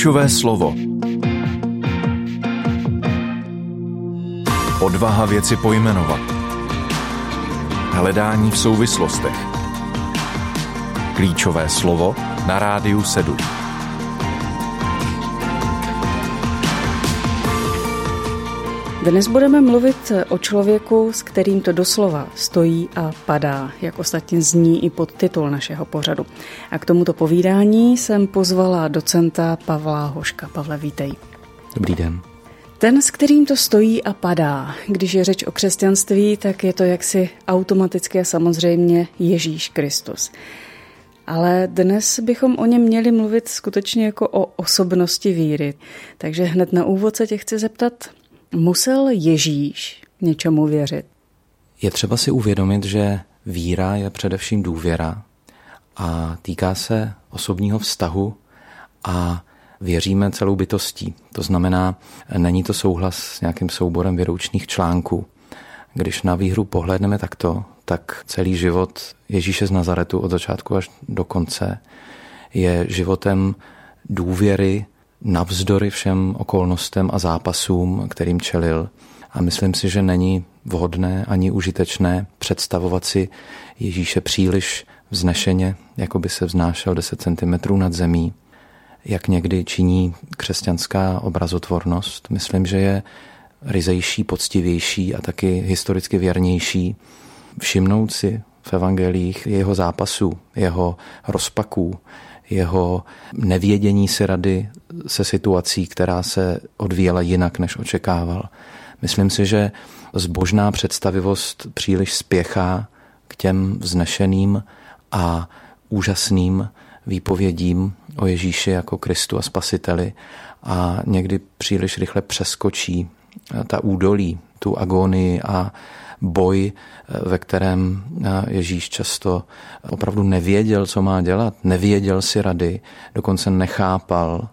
Klíčové slovo. Odvaha věci pojmenovat. Hledání v souvislostech. Klíčové slovo na rádiu 7. Dnes budeme mluvit o člověku, s kterým to doslova stojí a padá, jak ostatně zní i podtitul našeho pořadu. A k tomuto povídání jsem pozvala docenta Pavla Hoška. Pavle, vítej. Dobrý den. Ten, s kterým to stojí a padá. Když je řeč o křesťanství, tak je to jaksi automaticky a samozřejmě Ježíš Kristus. Ale dnes bychom o něm měli mluvit skutečně jako o osobnosti víry. Takže hned na úvod se tě chci zeptat, Musel Ježíš něčemu věřit? Je třeba si uvědomit, že víra je především důvěra a týká se osobního vztahu a věříme celou bytostí. To znamená, není to souhlas s nějakým souborem věroučných článků. Když na výhru pohledneme takto, tak celý život Ježíše z Nazaretu od začátku až do konce je životem důvěry navzdory všem okolnostem a zápasům, kterým čelil. A myslím si, že není vhodné ani užitečné představovat si Ježíše příliš vznešeně, jako by se vznášel 10 cm nad zemí, jak někdy činí křesťanská obrazotvornost. Myslím, že je ryzejší, poctivější a taky historicky věrnější všimnout si v evangelích jeho zápasů, jeho rozpaků, jeho nevědění si rady se situací, která se odvíjela jinak, než očekával. Myslím si, že zbožná představivost příliš spěchá k těm vznešeným a úžasným výpovědím o Ježíši jako Kristu a Spasiteli a někdy příliš rychle přeskočí ta údolí, tu agonii a boj, ve kterém Ježíš často opravdu nevěděl, co má dělat, nevěděl si rady, dokonce nechápal,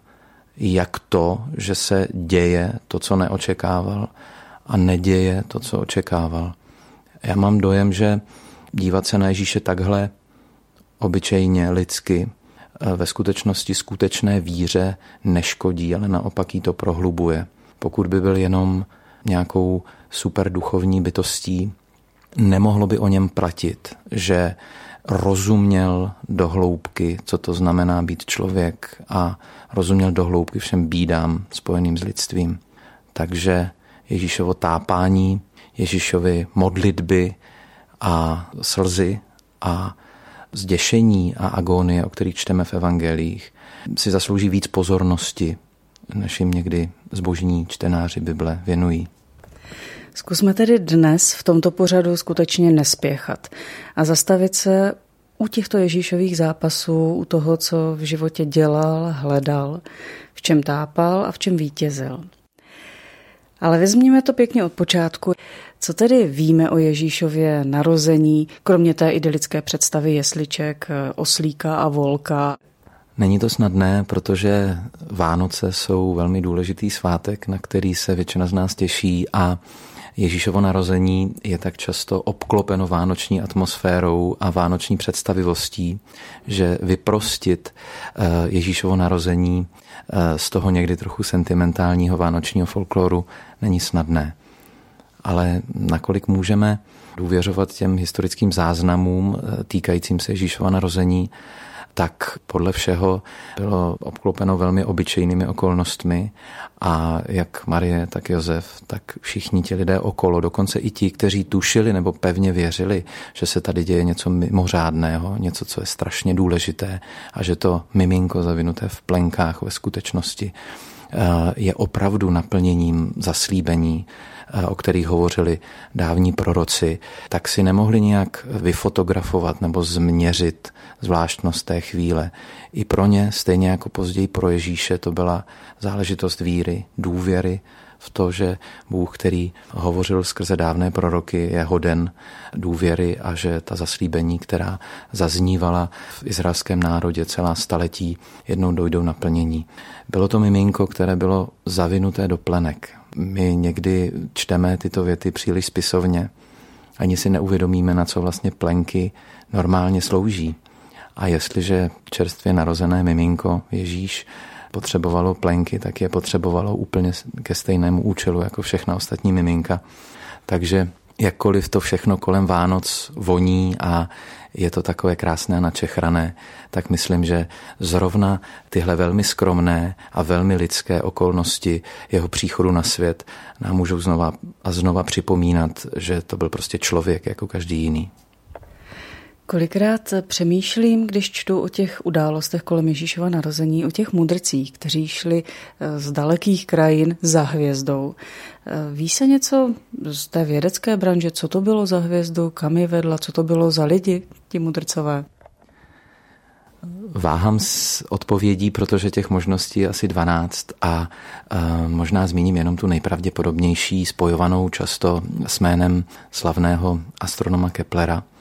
jak to, že se děje to, co neočekával a neděje to, co očekával. Já mám dojem, že dívat se na Ježíše takhle obyčejně, lidsky, ve skutečnosti skutečné víře neškodí, ale naopak jí to prohlubuje. Pokud by byl jenom nějakou superduchovní bytostí, nemohlo by o něm platit, že rozuměl do hloubky, co to znamená být člověk a rozuměl do hloubky všem bídám spojeným s lidstvím. Takže Ježíšovo tápání, Ježíšovy modlitby a slzy a zděšení a agónie, o kterých čteme v evangelích, si zaslouží víc pozornosti, než jim někdy zbožní čtenáři Bible věnují. Zkusme tedy dnes v tomto pořadu skutečně nespěchat a zastavit se u těchto Ježíšových zápasů, u toho, co v životě dělal, hledal, v čem tápal a v čem vítězil. Ale vezměme to pěkně od počátku. Co tedy víme o Ježíšově narození, kromě té idylické představy jesliček, oslíka a volka? Není to snadné, protože Vánoce jsou velmi důležitý svátek, na který se většina z nás těší a Ježíšovo narození je tak často obklopeno vánoční atmosférou a vánoční představivostí, že vyprostit eh, Ježíšovo narození eh, z toho někdy trochu sentimentálního vánočního folkloru není snadné. Ale nakolik můžeme důvěřovat těm historickým záznamům eh, týkajícím se Ježíšova narození, tak podle všeho bylo obklopeno velmi obyčejnými okolnostmi a jak Marie, tak Josef, tak všichni ti lidé okolo, dokonce i ti, kteří tušili nebo pevně věřili, že se tady děje něco mimořádného, něco, co je strašně důležité a že to miminko zavinuté v plenkách ve skutečnosti eh, je opravdu naplněním zaslíbení o kterých hovořili dávní proroci, tak si nemohli nějak vyfotografovat nebo změřit zvláštnost té chvíle. I pro ně, stejně jako později pro Ježíše, to byla záležitost víry, důvěry v to, že Bůh, který hovořil skrze dávné proroky, je hoden důvěry a že ta zaslíbení, která zaznívala v izraelském národě celá staletí, jednou dojdou naplnění. Bylo to miminko, které bylo zavinuté do plenek. My někdy čteme tyto věty příliš spisovně. Ani si neuvědomíme, na co vlastně plenky normálně slouží. A jestliže čerstvě narozené miminko Ježíš potřebovalo plenky, tak je potřebovalo úplně ke stejnému účelu jako všechna ostatní miminka. Takže jakkoliv to všechno kolem Vánoc voní a je to takové krásné a načechrané, tak myslím, že zrovna tyhle velmi skromné a velmi lidské okolnosti jeho příchodu na svět nám můžou znova a znova připomínat, že to byl prostě člověk jako každý jiný. Kolikrát přemýšlím, když čtu o těch událostech kolem Ježíšova narození, o těch mudrcích, kteří šli eh, z dalekých krajin za hvězdou. Eh, ví se něco z té vědecké branže, co to bylo za hvězdu, kam je vedla, co to bylo za lidi, ti mudrcové? Váhám s odpovědí, protože těch možností je asi 12 a e, možná zmíním jenom tu nejpravděpodobnější, spojovanou často s jménem slavného astronoma Keplera –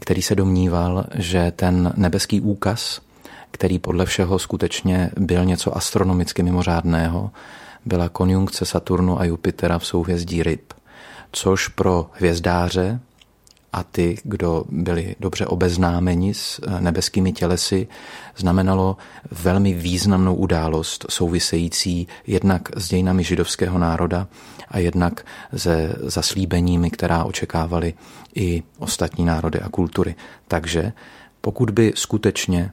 který se domníval, že ten nebeský úkaz, který podle všeho skutečně byl něco astronomicky mimořádného, byla konjunkce Saturnu a Jupitera v souhvězdí ryb, což pro hvězdáře a ty, kdo byli dobře obeznámeni s eh, nebeskými tělesy, znamenalo velmi významnou událost související jednak s dějinami židovského národa a jednak se zaslíbeními, která očekávali i ostatní národy a kultury. Takže pokud by skutečně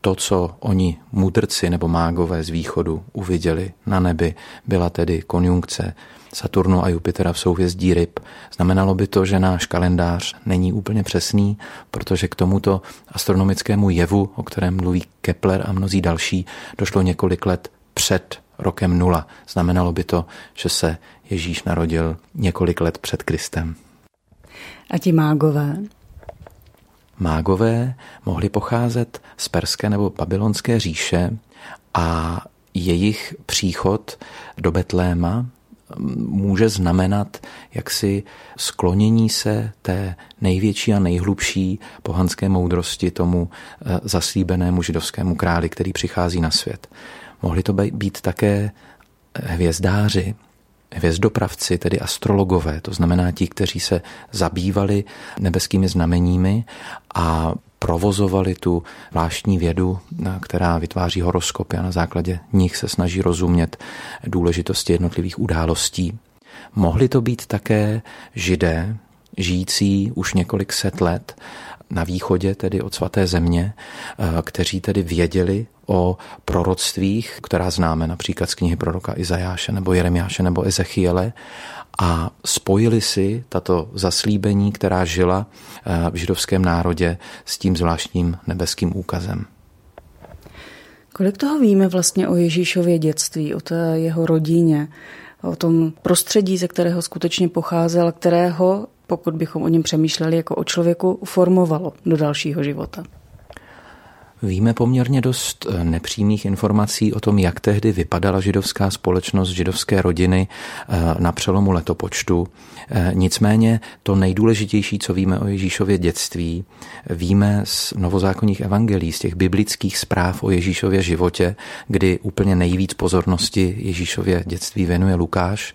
to, co oni mudrci nebo mágové z východu uviděli na nebi, byla tedy konjunkce Saturnu a Jupitera v souhvězdí ryb. Znamenalo by to, že náš kalendář není úplně přesný, protože k tomuto astronomickému jevu, o kterém mluví Kepler a mnozí další, došlo několik let před rokem nula. Znamenalo by to, že se Ježíš narodil několik let před Kristem. A ti mágové? Mágové mohli pocházet z perské nebo babylonské říše a jejich příchod do Betléma může znamenat jaksi sklonění se té největší a nejhlubší pohanské moudrosti tomu eh, zaslíbenému židovskému králi, který přichází na svět. Mohli to být také hvězdáři, hvězdopravci, tedy astrologové, to znamená ti, kteří se zabývali nebeskými znameními a provozovali tu zvláštní vědu, která vytváří horoskopy a na základě nich se snaží rozumět důležitosti jednotlivých událostí. Mohli to být také židé, žijící už několik set let na východě, tedy od svaté země, kteří tedy věděli o proroctvích, která známe například z knihy proroka Izajáše nebo Jeremiáše nebo Ezechiele a spojili si tato zaslíbení, která žila eh, v židovském národě s tím zvláštním nebeským úkazem. Kolik toho víme vlastně o Ježíšově dětství, o té jeho rodině, o tom prostředí, ze kterého skutečně pocházel, kterého, pokud bychom o něm přemýšleli jako o člověku, formovalo do dalšího života? Víme poměrně dost eh, nepřímých informací o tom, jak tehdy vypadala židovská společnost, židovské rodiny eh, na přelomu letopočtu. Eh, nicméně to nejdůležitější, co víme o Ježíšově dětství, víme z novozákonních evangelí, z těch biblických zpráv o Ježíšově životě, kdy úplně nejvíc pozornosti Ježíšově dětství věnuje Lukáš.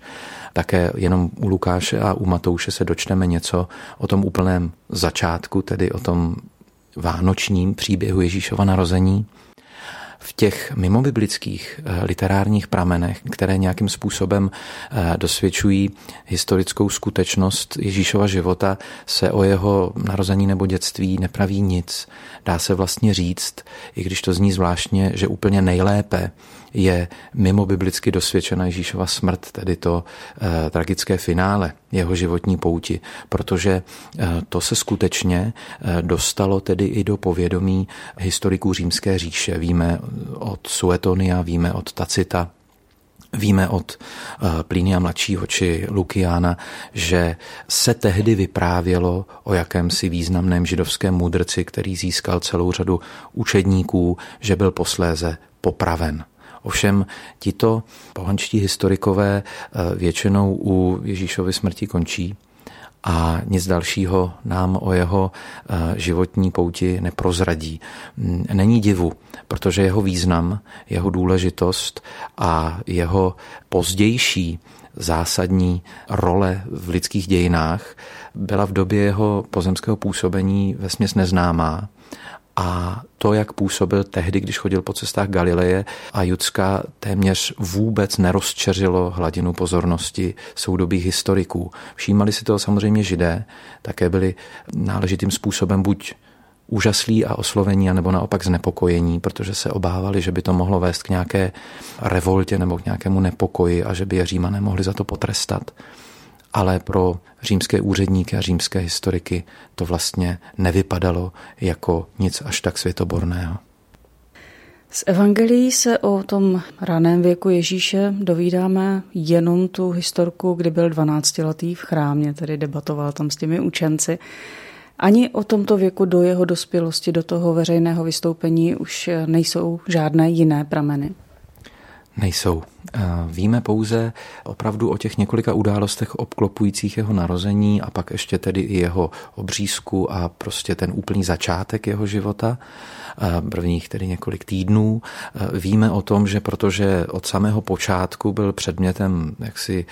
Také jenom u Lukáše a u Matouše se dočteme něco o tom úplném začátku, tedy o tom vánočním příběhu Ježíšova narození, v těch mimobiblických eh, literárních pramenech, které nějakým způsobem eh, dosvědčují historickou skutečnost Ježíšova života, se o jeho narození nebo dětství nepraví nic. Dá se vlastně říct, i když to zní zvláštně, že úplně nejlépe je mimo biblicky dosvědčena Ježíšova smrt, tedy to eh, tragické finále jeho životní pouti, protože eh, to se skutečně eh, dostalo tedy i do povědomí historiků římské říše. Víme od Suetonia, víme od Tacita, Víme od Plínia mladšího či Lukiána, že se tehdy vyprávělo o jakémsi významném židovském mudrci, který získal celou řadu učedníků, že byl posléze popraven. Ovšem tito pohančtí historikové eh, většinou u Ježíšovy smrti končí a nic dalšího nám o jeho eh, životní pouti neprozradí. Není divu, protože jeho význam, jeho důležitost a jeho pozdější zásadní role v lidských dějinách byla v době jeho pozemského působení vesměs neznámá a to, jak působil tehdy, když chodil po cestách Galileje a Judska téměř vůbec nerozčeřilo hladinu pozornosti soudobých historiků. Všímali si toho samozřejmě židé, také byli náležitým způsobem buď úžaslí a oslovení, anebo naopak znepokojení, protože se obávali, že by to mohlo vést k nějaké revoltě nebo k nějakému nepokoji a že by je Římané mohli za to potrestat ale pro římské úředníky a římské historiky to vlastně nevypadalo jako nic až tak světoborného. Z evangelií se o tom raném věku Ježíše dovídáme jenom tu historku, kdy byl 12-letý v chrámě, tedy debatoval tam s těmi učenci. Ani o tomto věku do jeho dospělosti, do toho veřejného vystoupení už nejsou žádné jiné prameny. Nejsou. Víme pouze opravdu o těch několika událostech obklopujících jeho narození a pak ještě tedy i jeho obřízku a prostě ten úplný začátek jeho života prvních tedy několik týdnů. Víme o tom, že protože od samého počátku byl předmětem jaksi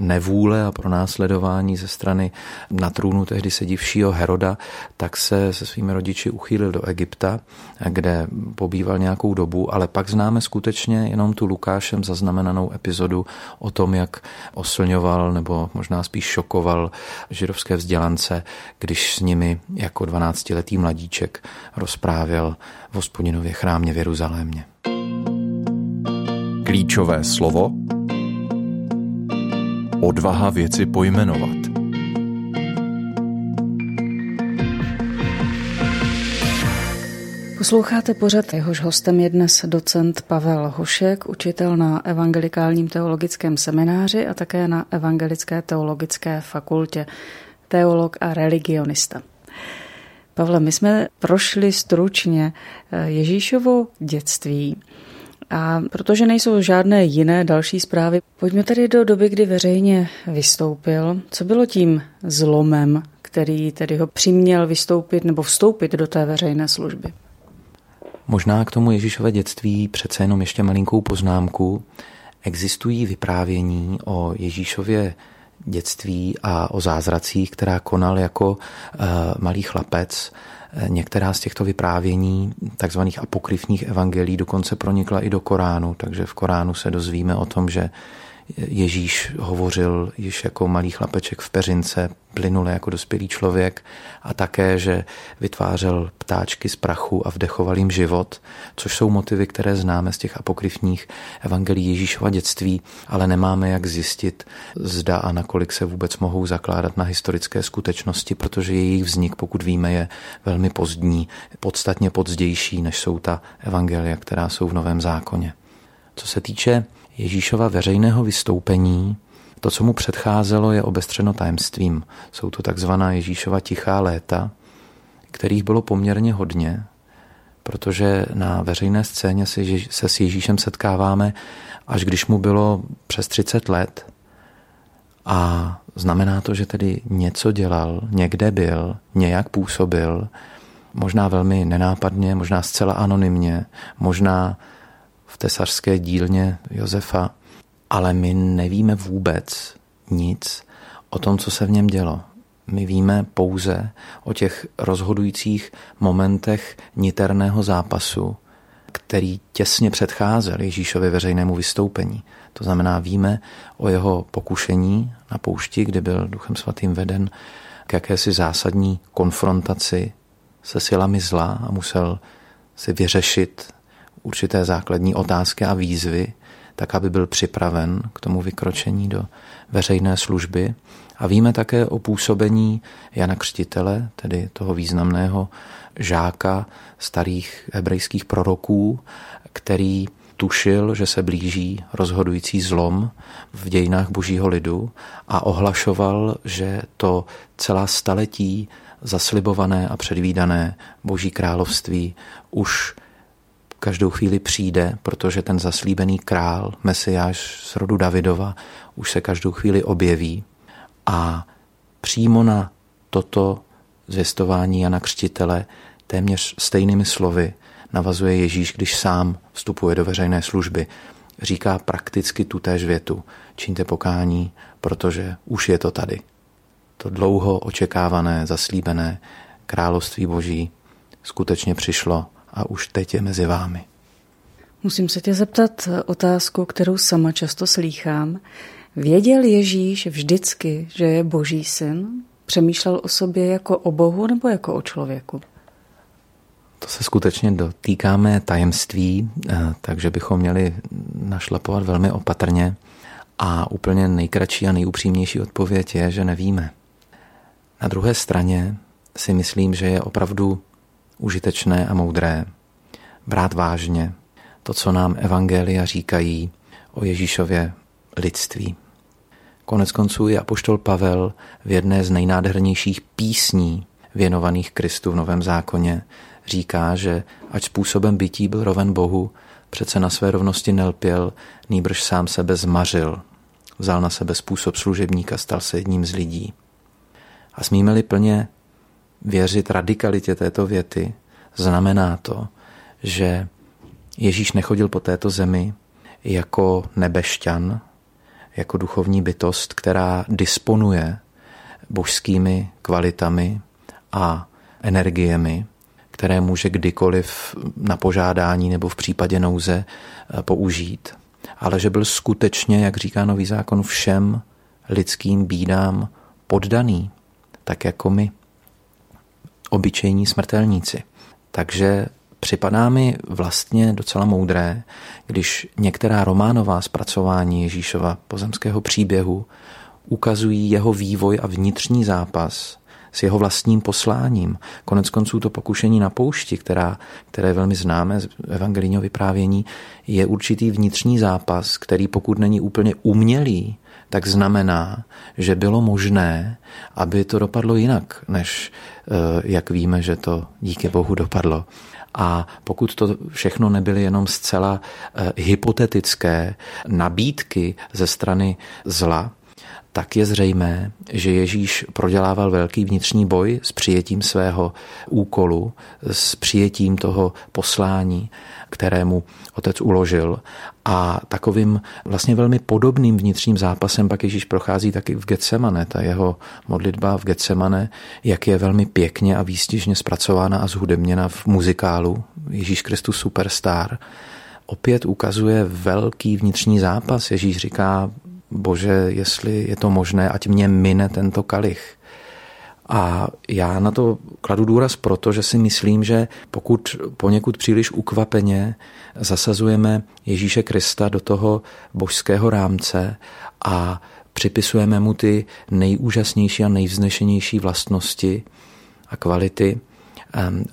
nevůle a pronásledování ze strany na trůnu tehdy sedivšího Heroda, tak se se svými rodiči uchýlil do Egypta, kde pobýval nějakou dobu, ale pak známe skutečně jenom tu Lukášem zaznamenanou epizodu o tom, jak oslňoval nebo možná spíš šokoval židovské vzdělance, když s nimi jako 12-letý mladíček rozprávěl v hospodinově chrámě v Jeruzalémě. Klíčové slovo Odvaha věci pojmenovat. Posloucháte pořad, jehož hostem je dnes docent Pavel Hošek, učitel na Evangelikálním teologickém semináři a také na Evangelické teologické fakultě, teolog a religionista. Pavle, my jsme prošli stručně eh, Ježíšovo dětství. A protože nejsou žádné jiné další zprávy, pojďme tedy do doby, kdy veřejně vystoupil. Co bylo tím zlomem, který tedy ho přiměl vystoupit nebo vstoupit do té veřejné služby? Možná k tomu Ježíšové dětství přece jenom ještě malinkou poznámku. Existují vyprávění o Ježíšově dětství a o zázracích, která konal jako eh, malý chlapec. Eh, některá z těchto vyprávění, takzvaných apokryfních evangelií, dokonce pronikla i do Koránu, takže v Koránu se dozvíme o tom, že Ježíš hovořil již jako malý chlapeček v peřince, plynule jako dospělý člověk a také, že vytvářel ptáčky z prachu a vdechoval jim život, což jsou motivy, které známe z těch apokryfních evangelií Ježíšova dětství, ale nemáme jak zjistit, zda a nakolik se vůbec mohou zakládat na historické skutečnosti, protože jejich vznik, pokud víme, je velmi pozdní, podstatně pozdější, než jsou ta evangelia, která jsou v Novém zákoně. Co se týče Ježíšova veřejného vystoupení, to, co mu předcházelo, je obestřeno tajemstvím. Jsou to takzvaná Ježíšova tichá léta, kterých bylo poměrně hodně, protože na veřejné scéně se s Ježíšem setkáváme, až když mu bylo přes 30 let. A znamená to, že tedy něco dělal, někde byl, nějak působil, možná velmi nenápadně, možná zcela anonymně, možná v tesařské dílně Josefa, ale my nevíme vůbec nic o tom, co se v něm dělo. My víme pouze o těch rozhodujících momentech niterného zápasu, který těsně předcházel Ježíšově veřejnému vystoupení. To znamená, víme o jeho pokušení na poušti, kdy byl Duchem Svatým veden k jakési zásadní konfrontaci se silami zla a musel si vyřešit určité základní otázky a výzvy, tak aby byl připraven k tomu vykročení do veřejné služby. A víme také o působení Jana Křtitele, tedy toho významného žáka starých hebrejských proroků, který tušil, že se blíží rozhodující zlom v dějinách božího lidu a ohlašoval, že to celá staletí zaslibované a předvídané boží království už každou chvíli přijde, protože ten zaslíbený král, mesiáš z rodu Davidova, už se každou chvíli objeví. A přímo na toto zvěstování Jana Křtitele téměř stejnými slovy navazuje Ježíš, když sám vstupuje do veřejné služby. Říká prakticky tutéž větu. Čiňte pokání, protože už je to tady. To dlouho očekávané, zaslíbené království Boží skutečně přišlo a už teď je mezi vámi. Musím se tě zeptat otázku, kterou sama často slýchám. Věděl Ježíš vždycky, že je boží syn? Přemýšlel o sobě jako o Bohu nebo jako o člověku? To se skutečně dotýkáme tajemství, eh, takže bychom měli našlapovat velmi opatrně. A úplně nejkratší a nejupřímnější odpověď je, že nevíme. Na druhé straně si myslím, že je opravdu užitečné a moudré brát vážně to, co nám evangelia říkají o Ježíšově lidství. Konec konců i apoštol Pavel v jedné z nejnádhernějších písní věnovaných Kristu v Novém zákoně říká, že ať způsobem bytí byl roven Bohu, přece na své rovnosti nelpěl, nýbrž sám sebe zmařil. Vzal na sebe způsob služebníka, stal se jedním z lidí. A smíme-li plně věřit radikalitě této věty, znamená to, že Ježíš nechodil po této zemi jako nebešťan, jako duchovní bytost, která disponuje božskými kvalitami a energiemi, které může kdykoliv na požádání nebo v případě nouze eh, použít. Ale že byl skutečně, jak říká nový zákon, všem lidským bídám poddaný, tak jako my, obyčejní smrtelníci. Takže připadá mi vlastně docela moudré, když některá románová zpracování Ježíšova pozemského příběhu ukazují jeho vývoj a vnitřní zápas s jeho vlastním posláním. Konec konců to pokušení na poušti, která, které je velmi známé z evangelijního vyprávění, je určitý vnitřní zápas, který pokud není úplně umělý, tak znamená, že bylo možné, aby to dopadlo jinak, než eh, jak víme, že to díky Bohu dopadlo. A pokud to všechno nebyly jenom zcela eh, hypotetické nabídky ze strany zla, tak je zřejmé, že Ježíš prodělával velký vnitřní boj s přijetím svého úkolu, s přijetím toho poslání, kterému otec uložil. A takovým vlastně velmi podobným vnitřním zápasem pak Ježíš prochází taky v Getsemane. Ta jeho modlitba v Getsemane, jak je velmi pěkně a výstižně zpracována a zhudebněna v muzikálu Ježíš Kristus Superstar, opět ukazuje velký vnitřní zápas. Ježíš říká, bože, jestli je to možné, ať mě mine tento kalich. A já na to kladu důraz proto, že si myslím, že pokud poněkud příliš ukvapeně zasazujeme Ježíše Krista do toho božského rámce a připisujeme mu ty nejúžasnější a nejvznešenější vlastnosti a kvality,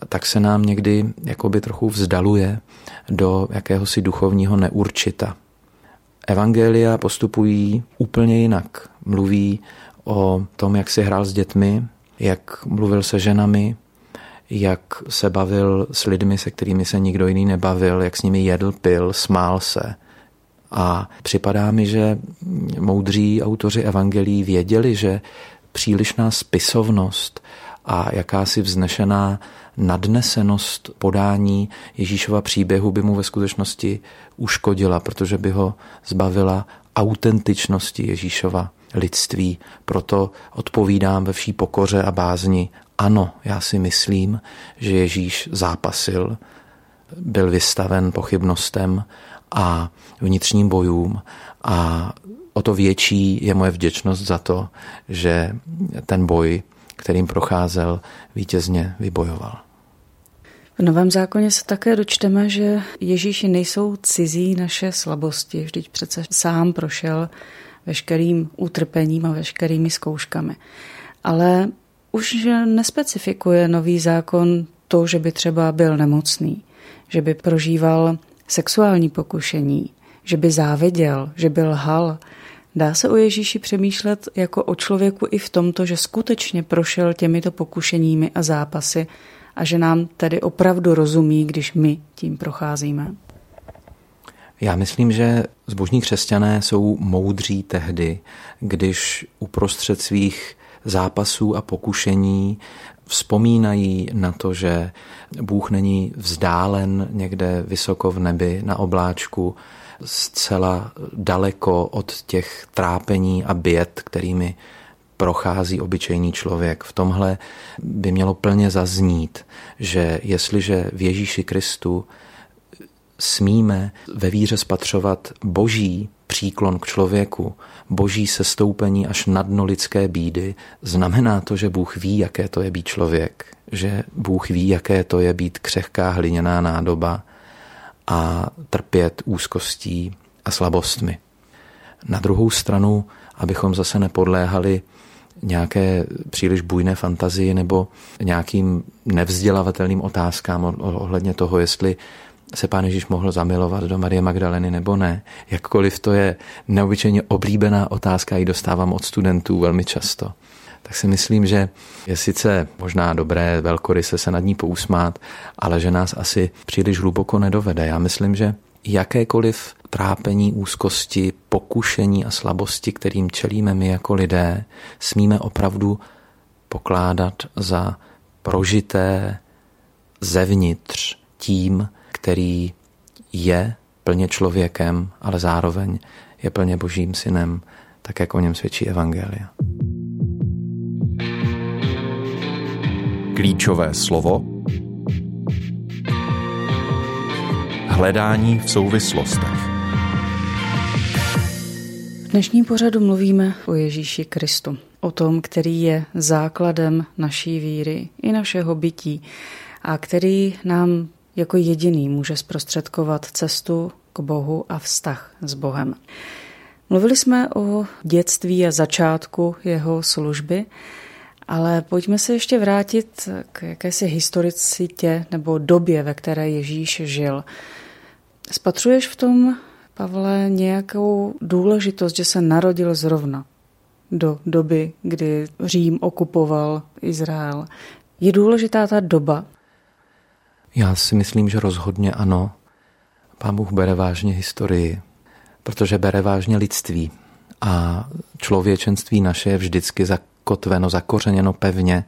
tak se nám někdy jakoby trochu vzdaluje do jakéhosi duchovního neurčita. Evangelia postupují úplně jinak. Mluví o tom, jak si hrál s dětmi, jak mluvil se ženami, jak se bavil s lidmi, se kterými se nikdo jiný nebavil, jak s nimi jedl, pil, smál se. A připadá mi, že moudří autoři evangelií věděli, že přílišná spisovnost a jakási vznešená nadnesenost podání Ježíšova příběhu by mu ve skutečnosti uškodila, protože by ho zbavila autentičnosti Ježíšova lidství. Proto odpovídám ve vší pokoře a bázni, ano, já si myslím, že Ježíš zápasil, byl vystaven pochybnostem a vnitřním bojům a o to větší je moje vděčnost za to, že ten boj kterým procházel, vítězně vybojoval. V Novém zákoně se také dočteme, že Ježíši nejsou cizí naše slabosti. Vždyť přece sám prošel veškerým utrpením a veškerými zkouškami. Ale už nespecifikuje nový zákon to, že by třeba byl nemocný, že by prožíval sexuální pokušení, že by záviděl, že by lhal, Dá se o Ježíši přemýšlet jako o člověku i v tomto, že skutečně prošel těmito pokušeními a zápasy a že nám tedy opravdu rozumí, když my tím procházíme? Já myslím, že zbožní křesťané jsou moudří tehdy, když uprostřed svých zápasů a pokušení vzpomínají na to, že Bůh není vzdálen někde vysoko v nebi na obláčku, zcela daleko od těch trápení a běd, kterými prochází obyčejný člověk. V tomhle by mělo plně zaznít, že jestliže v Ježíši Kristu smíme ve víře spatřovat boží příklon k člověku, boží sestoupení až na dno lidské bídy, znamená to, že Bůh ví, jaké to je být člověk, že Bůh ví, jaké to je být křehká hliněná nádoba a trpět úzkostí a slabostmi. Na druhou stranu, abychom zase nepodléhali nějaké příliš bujné fantazii nebo nějakým nevzdělavatelným otázkám ohledně toho, jestli se pán Ježíš mohl zamilovat do Marie Magdaleny nebo ne. Jakkoliv to je neobyčejně oblíbená otázka, ji dostávám od studentů velmi často. Tak si myslím, že je sice možná dobré velkoryse se nad ní pousmát, ale že nás asi příliš hluboko nedovede. Já myslím, že jakékoliv trápení, úzkosti, pokušení a slabosti, kterým čelíme my jako lidé, smíme opravdu pokládat za prožité zevnitř tím, který je plně člověkem, ale zároveň je plně božím synem, tak jak o něm svědčí Evangelia. Klíčové slovo Hledání v souvislostech. V dnešním pořadu mluvíme o Ježíši Kristu, o tom, který je základem naší víry i našeho bytí a který nám jako jediný může zprostředkovat cestu k Bohu a vztah s Bohem. Mluvili jsme o dětství a začátku jeho služby, ale pojďme se ještě vrátit k jakési historicitě nebo době, ve které Ježíš žil. Spatřuješ v tom, Pavle, nějakou důležitost, že se narodil zrovna do doby, kdy Řím okupoval Izrael. Je důležitá ta doba? Já si myslím, že rozhodně ano. Pán Bůh bere vážně historii, protože bere vážně lidství a člověčenství naše je vždycky zakotveno, zakořeněno pevně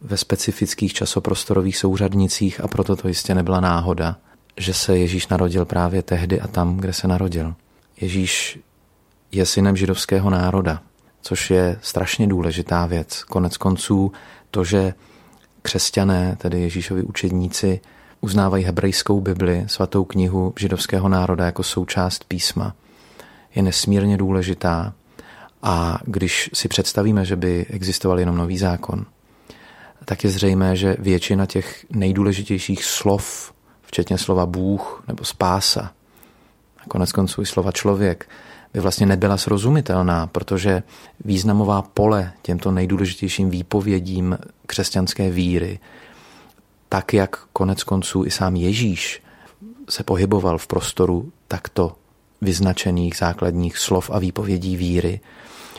ve specifických časoprostorových souřadnicích a proto to jistě nebyla náhoda, že se Ježíš narodil právě tehdy a tam, kde se narodil. Ježíš je synem židovského národa, což je strašně důležitá věc. Konec konců to, že křesťané, tedy Ježíšovi učedníci, uznávají hebrejskou Bibli, svatou knihu židovského národa jako součást písma, je nesmírně důležitá. A když si představíme, že by existoval jenom nový zákon, tak je zřejmé, že většina těch nejdůležitějších slov, včetně slova Bůh nebo spása, a konec konců i slova člověk, by vlastně nebyla srozumitelná, protože významová pole těmto nejdůležitějším výpovědím křesťanské víry, tak jak konec konců i sám Ježíš se pohyboval v prostoru takto vyznačených základních slov a výpovědí víry,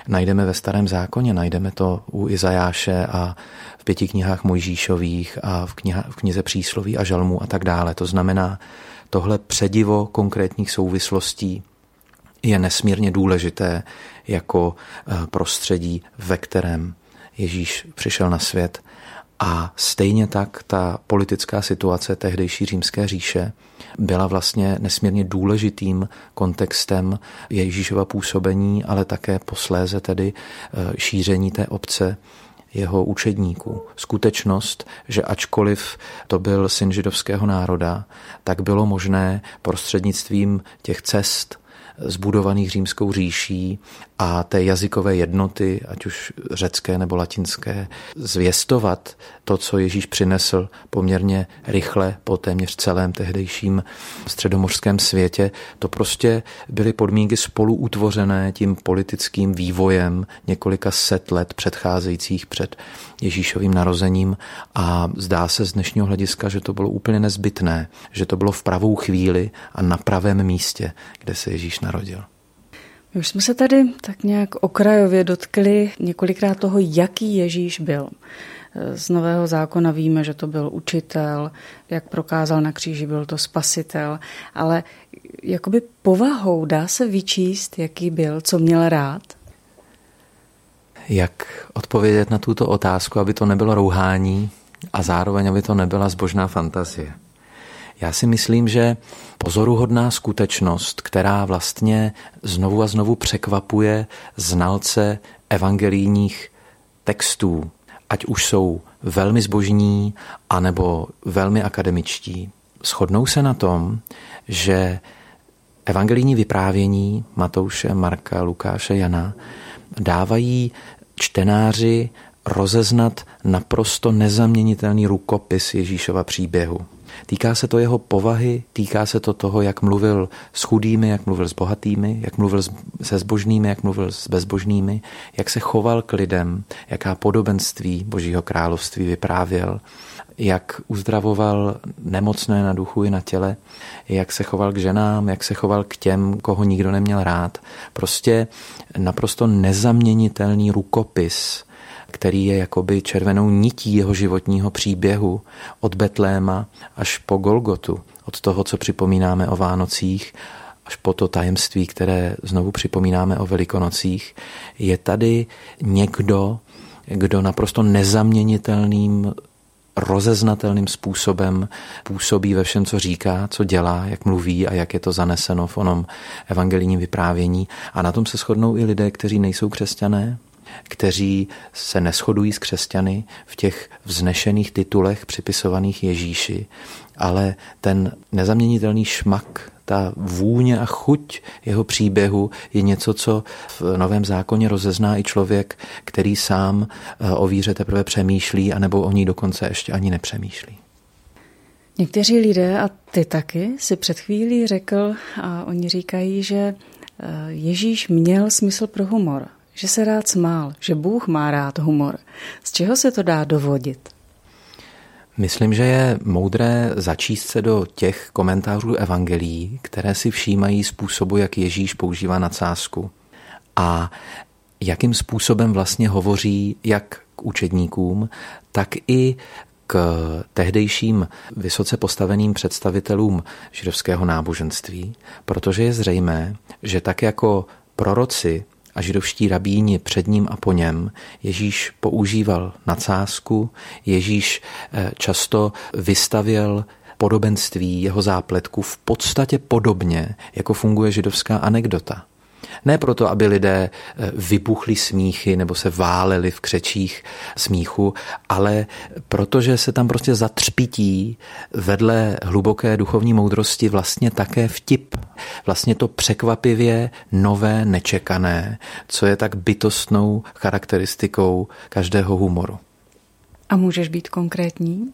najdeme ve starém zákoně, najdeme to u Izajáše a v pěti knihách Mojžíšových a v, kniha, v knize přísloví a žalmů a tak dále. To znamená, tohle předivo konkrétních souvislostí je nesmírně důležité jako eh, prostředí, ve kterém Ježíš přišel na svět. A stejně tak ta politická situace tehdejší římské říše byla vlastně nesmírně důležitým kontextem Ježíšova působení, ale také posléze tedy eh, šíření té obce jeho učedníků. Skutečnost, že ačkoliv to byl syn židovského národa, tak bylo možné prostřednictvím těch cest zbudovaných římskou říší a té jazykové jednoty, ať už řecké nebo latinské, zvěstovat to, co Ježíš přinesl poměrně rychle po téměř celém tehdejším středomořském světě, to prostě byly podmínky spolu utvořené tím politickým vývojem několika set let předcházejících před Ježíšovým narozením a zdá se z dnešního hlediska, že to bylo úplně nezbytné, že to bylo v pravou chvíli a na pravém místě, kde se Ježíš narodil. My už jsme se tady tak nějak okrajově dotkli několikrát toho, jaký Ježíš byl. Z Nového zákona víme, že to byl učitel, jak prokázal na kříži, byl to spasitel, ale jakoby povahou dá se vyčíst, jaký byl, co měl rád? Jak odpovědět na tuto otázku, aby to nebylo rouhání a zároveň, aby to nebyla zbožná fantazie? Já si myslím, že pozoruhodná skutečnost, která vlastně znovu a znovu překvapuje znalce evangelijních textů, ať už jsou velmi zbožní, anebo velmi akademičtí, shodnou se na tom, že evangelijní vyprávění Matouše, Marka, Lukáše, Jana dávají čtenáři rozeznat naprosto nezaměnitelný rukopis Ježíšova příběhu. Týká se to jeho povahy, týká se to toho, jak mluvil s chudými, jak mluvil s bohatými, jak mluvil se zbožnými, jak mluvil s bezbožnými, jak se choval k lidem, jaká podobenství Božího království vyprávěl, jak uzdravoval nemocné na duchu i na těle, jak se choval k ženám, jak se choval k těm, koho nikdo neměl rád. Prostě naprosto nezaměnitelný rukopis který je jakoby červenou nití jeho životního příběhu od Betléma až po Golgotu, od toho, co připomínáme o Vánocích, až po to tajemství, které znovu připomínáme o Velikonocích, je tady někdo, kdo naprosto nezaměnitelným rozeznatelným způsobem působí ve všem, co říká, co dělá, jak mluví a jak je to zaneseno v onom evangelijním vyprávění. A na tom se shodnou i lidé, kteří nejsou křesťané, kteří se neschodují s křesťany v těch vznešených titulech připisovaných Ježíši, ale ten nezaměnitelný šmak, ta vůně a chuť jeho příběhu je něco, co v Novém zákoně rozezná i člověk, který sám eh, o víře teprve přemýšlí, anebo o ní dokonce ještě ani nepřemýšlí. Někteří lidé, a ty taky, si před chvílí řekl, a oni říkají, že eh, Ježíš měl smysl pro humor že se rád smál, že Bůh má rád humor. Z čeho se to dá dovodit? Myslím, že je moudré začíst se do těch komentářů evangelií, které si všímají způsobu, jak Ježíš používá nadsázku a jakým způsobem vlastně hovoří jak k učedníkům, tak i k tehdejším vysoce postaveným představitelům židovského náboženství, protože je zřejmé, že tak jako proroci a židovští rabíni před ním a po něm. Ježíš používal nadsázku, Ježíš eh, často vystavěl podobenství jeho zápletku v podstatě podobně, jako funguje židovská anekdota. Ne proto, aby lidé eh, vybuchli smíchy nebo se váleli v křečích smíchu, ale protože se tam prostě zatřpití vedle hluboké duchovní moudrosti vlastně také vtip. Vlastně to překvapivě nové, nečekané, co je tak bytostnou charakteristikou každého humoru. A můžeš být konkrétní?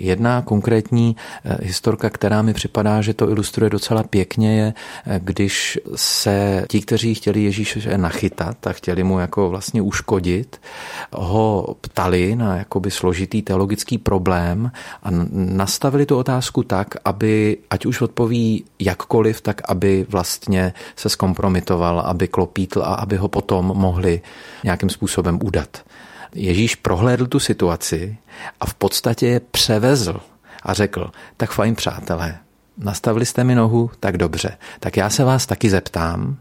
Jedna konkrétní eh, historka, která mi připadá, že to ilustruje docela pěkně, je, eh, když se ti, kteří chtěli Ježíše nachytat a chtěli mu jako vlastně uškodit, ho ptali na jakoby složitý teologický problém a nastavili tu otázku tak, aby ať už odpoví jakkoliv, tak aby vlastně se zkompromitoval, aby klopítl a aby ho potom mohli nějakým způsobem udat. Ježíš prohlédl tu situaci a v podstatě je převezl a řekl, tak fajn přátelé, nastavili jste mi nohu, tak dobře, tak já se vás taky zeptám,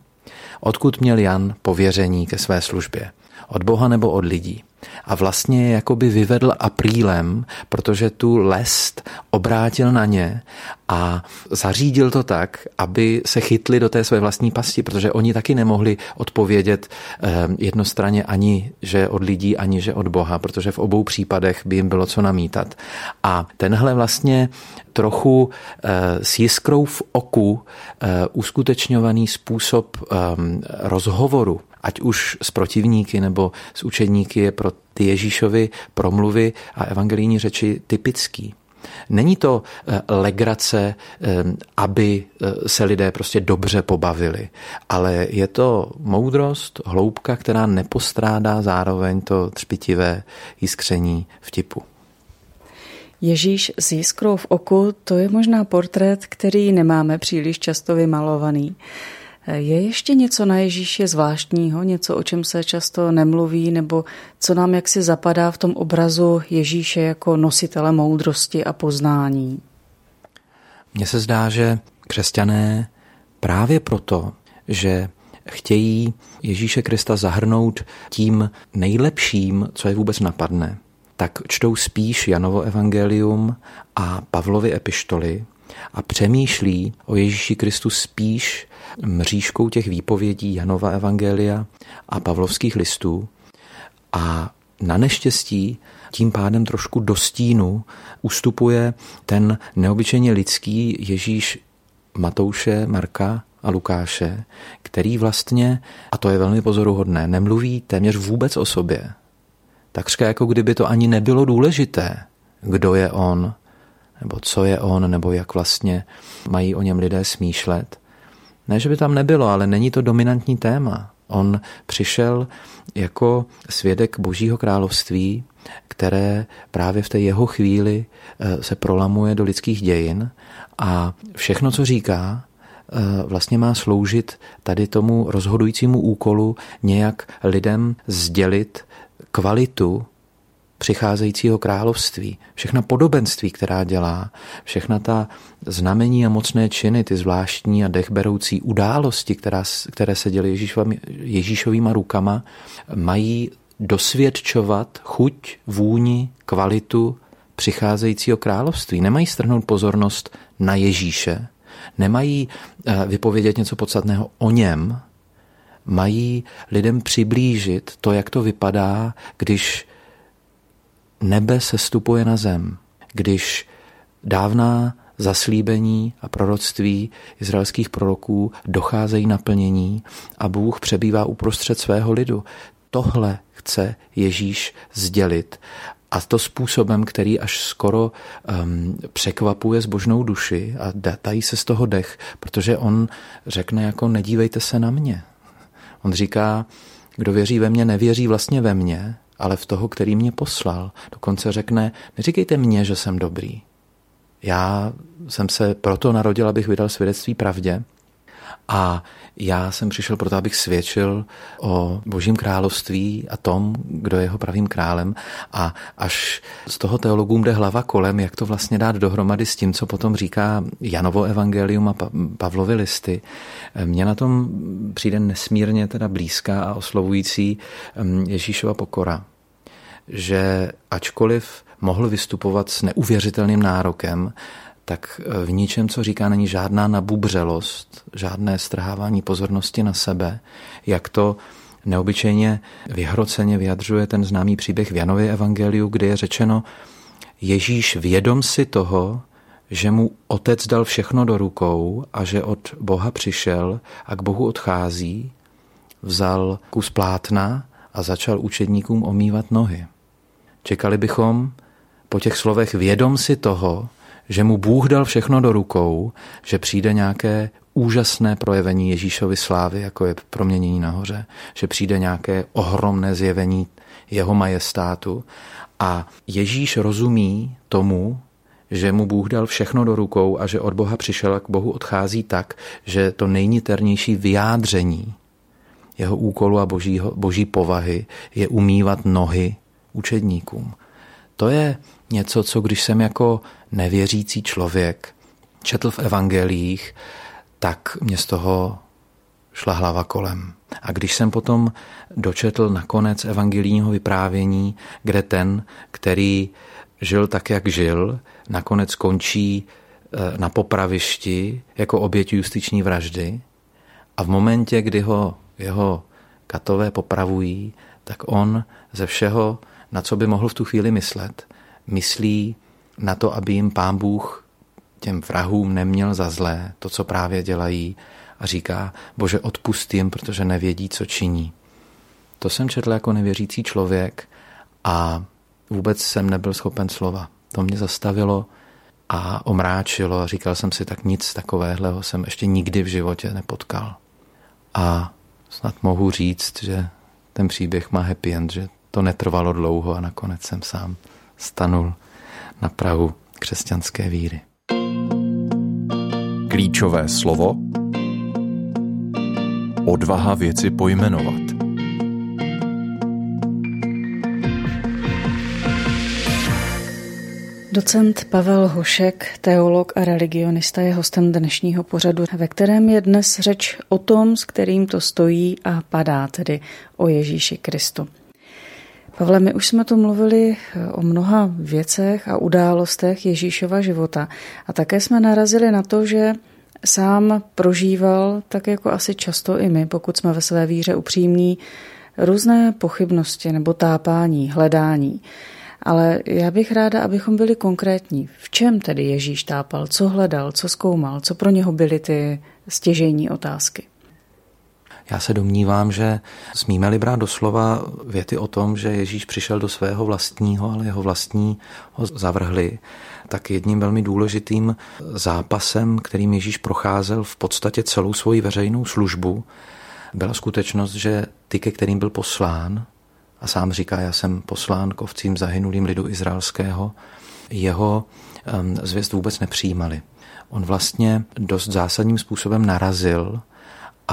odkud měl Jan pověření ke své službě, od Boha nebo od lidí a vlastně je jakoby vyvedl aprílem, protože tu lest obrátil na ně a zařídil to tak, aby se chytli do té své vlastní pasti, protože oni taky nemohli odpovědět eh, jednostranně ani, že od lidí, ani, že od Boha, protože v obou případech by jim bylo co namítat. A tenhle vlastně trochu eh, s jiskrou v oku eh, uskutečňovaný způsob rozhovoru ať už s protivníky nebo s učedníky, je pro ty Ježíšovy promluvy a evangelijní řeči typický. Není to eh, legrace, eh, aby eh, se lidé prostě dobře pobavili, ale je to moudrost, hloubka, která nepostrádá zároveň to třpitivé jiskření vtipu. Ježíš s jiskrou v oku, to je možná portrét, který nemáme příliš často vymalovaný. Je ještě něco na Ježíše zvláštního, něco, o čem se často nemluví, nebo co nám jaksi zapadá v tom obrazu Ježíše jako nositele moudrosti a poznání? Mně se zdá, že křesťané právě proto, že chtějí Ježíše Krista zahrnout tím nejlepším, co je vůbec napadne, tak čtou spíš Janovo evangelium a Pavlovy epištoly a přemýšlí o Ježíši Kristu spíš mřížkou těch výpovědí Janova Evangelia a Pavlovských listů a na neštěstí tím pádem trošku do stínu ustupuje ten neobyčejně lidský Ježíš Matouše, Marka a Lukáše, který vlastně, a to je velmi pozoruhodné, nemluví téměř vůbec o sobě. Takřka jako kdyby to ani nebylo důležité, kdo je on, nebo co je on, nebo jak vlastně mají o něm lidé smýšlet. Ne, že by tam nebylo, ale není to dominantní téma. On přišel jako svědek Božího království, které právě v té jeho chvíli eh, se prolamuje do lidských dějin a všechno, co říká, eh, vlastně má sloužit tady tomu rozhodujícímu úkolu nějak lidem sdělit kvalitu přicházejícího království, všechna podobenství, která dělá, všechna ta znamení a mocné činy, ty zvláštní a dechberoucí události, která, které se děly Ježíšovýma rukama, mají dosvědčovat chuť, vůni, kvalitu přicházejícího království. Nemají strhnout pozornost na Ježíše, nemají eh, vypovědět něco podstatného o něm, mají lidem přiblížit to, jak to vypadá, když nebe sestupuje na zem, když dávná zaslíbení a proroctví izraelských proroků docházejí naplnění a Bůh přebývá uprostřed svého lidu. Tohle chce Ježíš sdělit a to způsobem, který až skoro um, překvapuje zbožnou duši a dají se z toho dech, protože on řekne jako nedívejte se na mě. On říká, kdo věří ve mě, nevěří vlastně ve mě, ale v toho, který mě poslal. Dokonce řekne, neříkejte mně, že jsem dobrý. Já jsem se proto narodil, abych vydal svědectví pravdě a já jsem přišel proto, abych svědčil o božím království a tom, kdo je jeho pravým králem a až z toho teologům jde hlava kolem, jak to vlastně dát dohromady s tím, co potom říká Janovo evangelium a Pavlovi listy. Mně na tom přijde nesmírně teda blízká a oslovující Ježíšova pokora že ačkoliv mohl vystupovat s neuvěřitelným nárokem, tak v ničem, co říká, není žádná nabubřelost, žádné strhávání pozornosti na sebe, jak to neobyčejně vyhroceně vyjadřuje ten známý příběh v Janově evangeliu, kde je řečeno, Ježíš vědom si toho, že mu otec dal všechno do rukou a že od Boha přišel a k Bohu odchází, vzal kus plátna a začal učedníkům omývat nohy. Čekali bychom? Po těch slovech vědom si toho, že mu Bůh dal všechno do rukou, že přijde nějaké úžasné projevení Ježíšovy slávy, jako je proměnění nahoře, že přijde nějaké ohromné zjevení jeho majestátu. A Ježíš rozumí tomu, že mu Bůh dal všechno do rukou a že od Boha přišel a k Bohu odchází tak, že to nejniternější vyjádření jeho úkolu a božího, boží povahy je umývat nohy učedníkům. To je něco, co když jsem jako nevěřící člověk četl v evangelích, tak mě z toho šla hlava kolem. A když jsem potom dočetl nakonec evangelijního vyprávění, kde ten, který žil tak, jak žil, nakonec končí eh, na popravišti jako oběť justiční vraždy a v momentě, kdy ho jeho katové popravují, tak on ze všeho na co by mohl v tu chvíli myslet. Myslí na to, aby jim pán Bůh těm vrahům neměl za zlé to, co právě dělají a říká, bože odpust jim, protože nevědí, co činí. To jsem četl jako nevěřící člověk a vůbec jsem nebyl schopen slova. To mě zastavilo a omráčilo a říkal jsem si, tak nic takového jsem ještě nikdy v životě nepotkal. A snad mohu říct, že ten příběh má happy end, že to netrvalo dlouho a nakonec jsem sám stanul na Prahu křesťanské víry. Klíčové slovo Odvaha věci pojmenovat. Docent Pavel Hošek, teolog a religionista, je hostem dnešního pořadu, ve kterém je dnes řeč o tom, s kterým to stojí a padá, tedy o Ježíši Kristu. Pavle, my už jsme tu mluvili eh, o mnoha věcech a událostech Ježíšova života a také jsme narazili na to, že sám prožíval, tak jako asi často i my, pokud jsme ve své víře upřímní, různé pochybnosti nebo tápání, hledání. Ale já bych ráda, abychom byli konkrétní. V čem tedy Ježíš tápal, co hledal, co zkoumal, co pro něho byly ty stěžejní otázky? Já se domnívám, že smíme-li brát doslova věty o tom, že Ježíš přišel do svého vlastního, ale jeho vlastní ho zavrhli, tak jedním velmi důležitým zápasem, kterým Ježíš procházel v podstatě celou svoji veřejnou službu, byla skutečnost, že ty, ke kterým byl poslán, a sám říká, já jsem poslán k ovcím zahynulým lidu izraelského, jeho zvěst vůbec nepřijímali. On vlastně dost zásadním způsobem narazil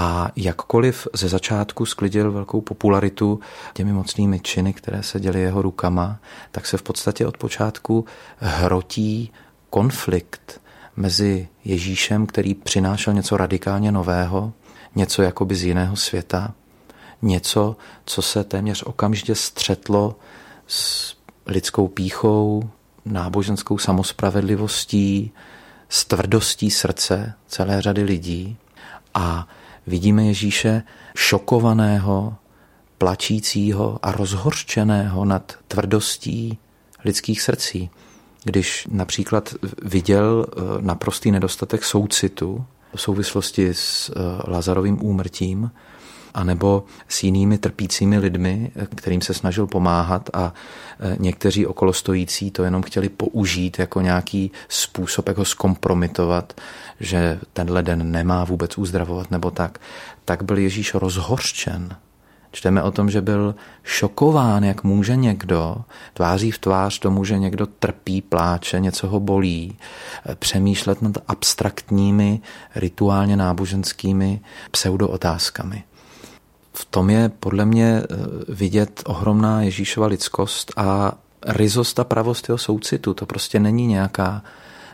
a jakkoliv ze začátku sklidil velkou popularitu těmi mocnými činy, které se děly jeho rukama, tak se v podstatě od počátku hrotí konflikt mezi Ježíšem, který přinášel něco radikálně nového, něco jakoby z jiného světa, něco, co se téměř okamžitě střetlo s lidskou píchou, náboženskou samospravedlivostí, s tvrdostí srdce celé řady lidí. A vidíme Ježíše šokovaného, plačícího a rozhorčeného nad tvrdostí lidských srdcí. Když například viděl eh, naprostý nedostatek soucitu v souvislosti s eh, Lazarovým úmrtím, anebo s jinými trpícími lidmi, kterým se snažil pomáhat a e, někteří okolostojící to jenom chtěli použít jako nějaký způsob, jak ho zkompromitovat, že tenhle den nemá vůbec uzdravovat nebo tak, tak byl Ježíš rozhořčen. Čteme o tom, že byl šokován, jak může někdo tváří v tvář tomu, že někdo trpí, pláče, něco ho bolí, e, přemýšlet nad abstraktními, rituálně náboženskými pseudootázkami v tom je podle mě eh, vidět ohromná Ježíšova lidskost a rizost a pravost jeho soucitu. To prostě není nějaká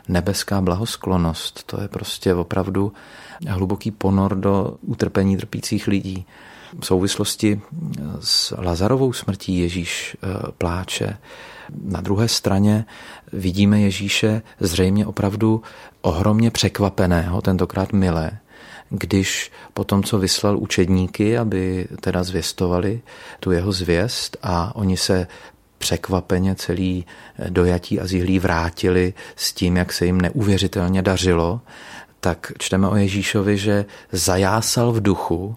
nebeská blahosklonost. To je prostě opravdu hluboký ponor do utrpení trpících lidí. V souvislosti eh, s Lazarovou smrtí Ježíš eh, pláče. Na druhé straně vidíme Ježíše zřejmě opravdu ohromně překvapeného, tentokrát milé, když po tom, co vyslal učedníky, aby teda zvěstovali tu jeho zvěst a oni se překvapeně celý dojatí a zíhlí vrátili s tím, jak se jim neuvěřitelně dařilo, tak čteme o Ježíšovi, že zajásal v duchu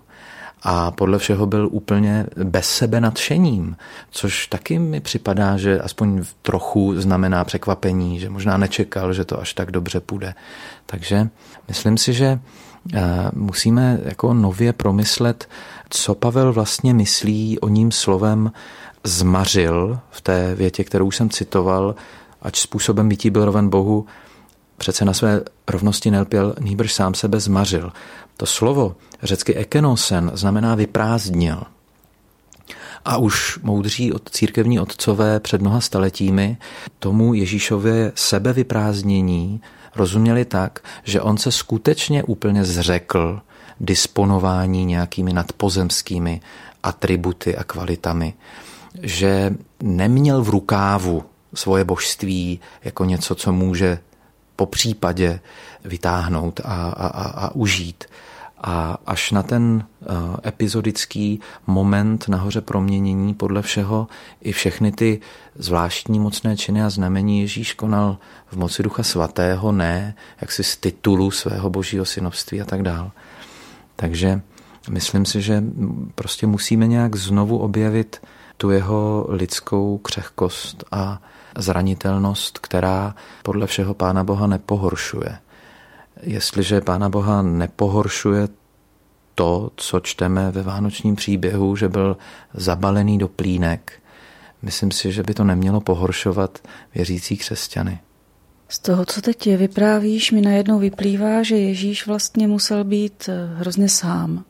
a podle všeho byl úplně bez sebe nadšením, což taky mi připadá, že aspoň trochu znamená překvapení, že možná nečekal, že to až tak dobře půjde. Takže myslím si, že musíme jako nově promyslet, co Pavel vlastně myslí o ním slovem zmařil v té větě, kterou jsem citoval, ač způsobem bytí byl roven Bohu, přece na své rovnosti nelpěl, nýbrž sám sebe zmařil. To slovo řecky ekenosen znamená vyprázdnil. A už moudří od církevní otcové před mnoha staletími tomu Ježíšově sebevyprázdnění rozuměli tak, že on se skutečně úplně zřekl disponování nějakými nadpozemskými atributy a kvalitami, že neměl v rukávu svoje božství jako něco, co může po případě vytáhnout a, a, a, a užít, a až na ten eh, epizodický moment nahoře proměnění podle všeho i všechny ty zvláštní mocné činy a znamení Ježíš konal v moci Ducha Svatého, ne jaksi z titulu svého božího synovství a tak dál. Takže myslím si, že prostě musíme nějak znovu objevit tu jeho lidskou křehkost a zranitelnost, která podle všeho Pána Boha nepohoršuje jestliže Pána Boha nepohoršuje to, co čteme ve vánočním příběhu, že byl zabalený do plínek, myslím si, že by to nemělo pohoršovat věřící křesťany. Z toho, co teď je, vyprávíš, mi najednou vyplývá, že Ježíš vlastně musel být eh, hrozně sám,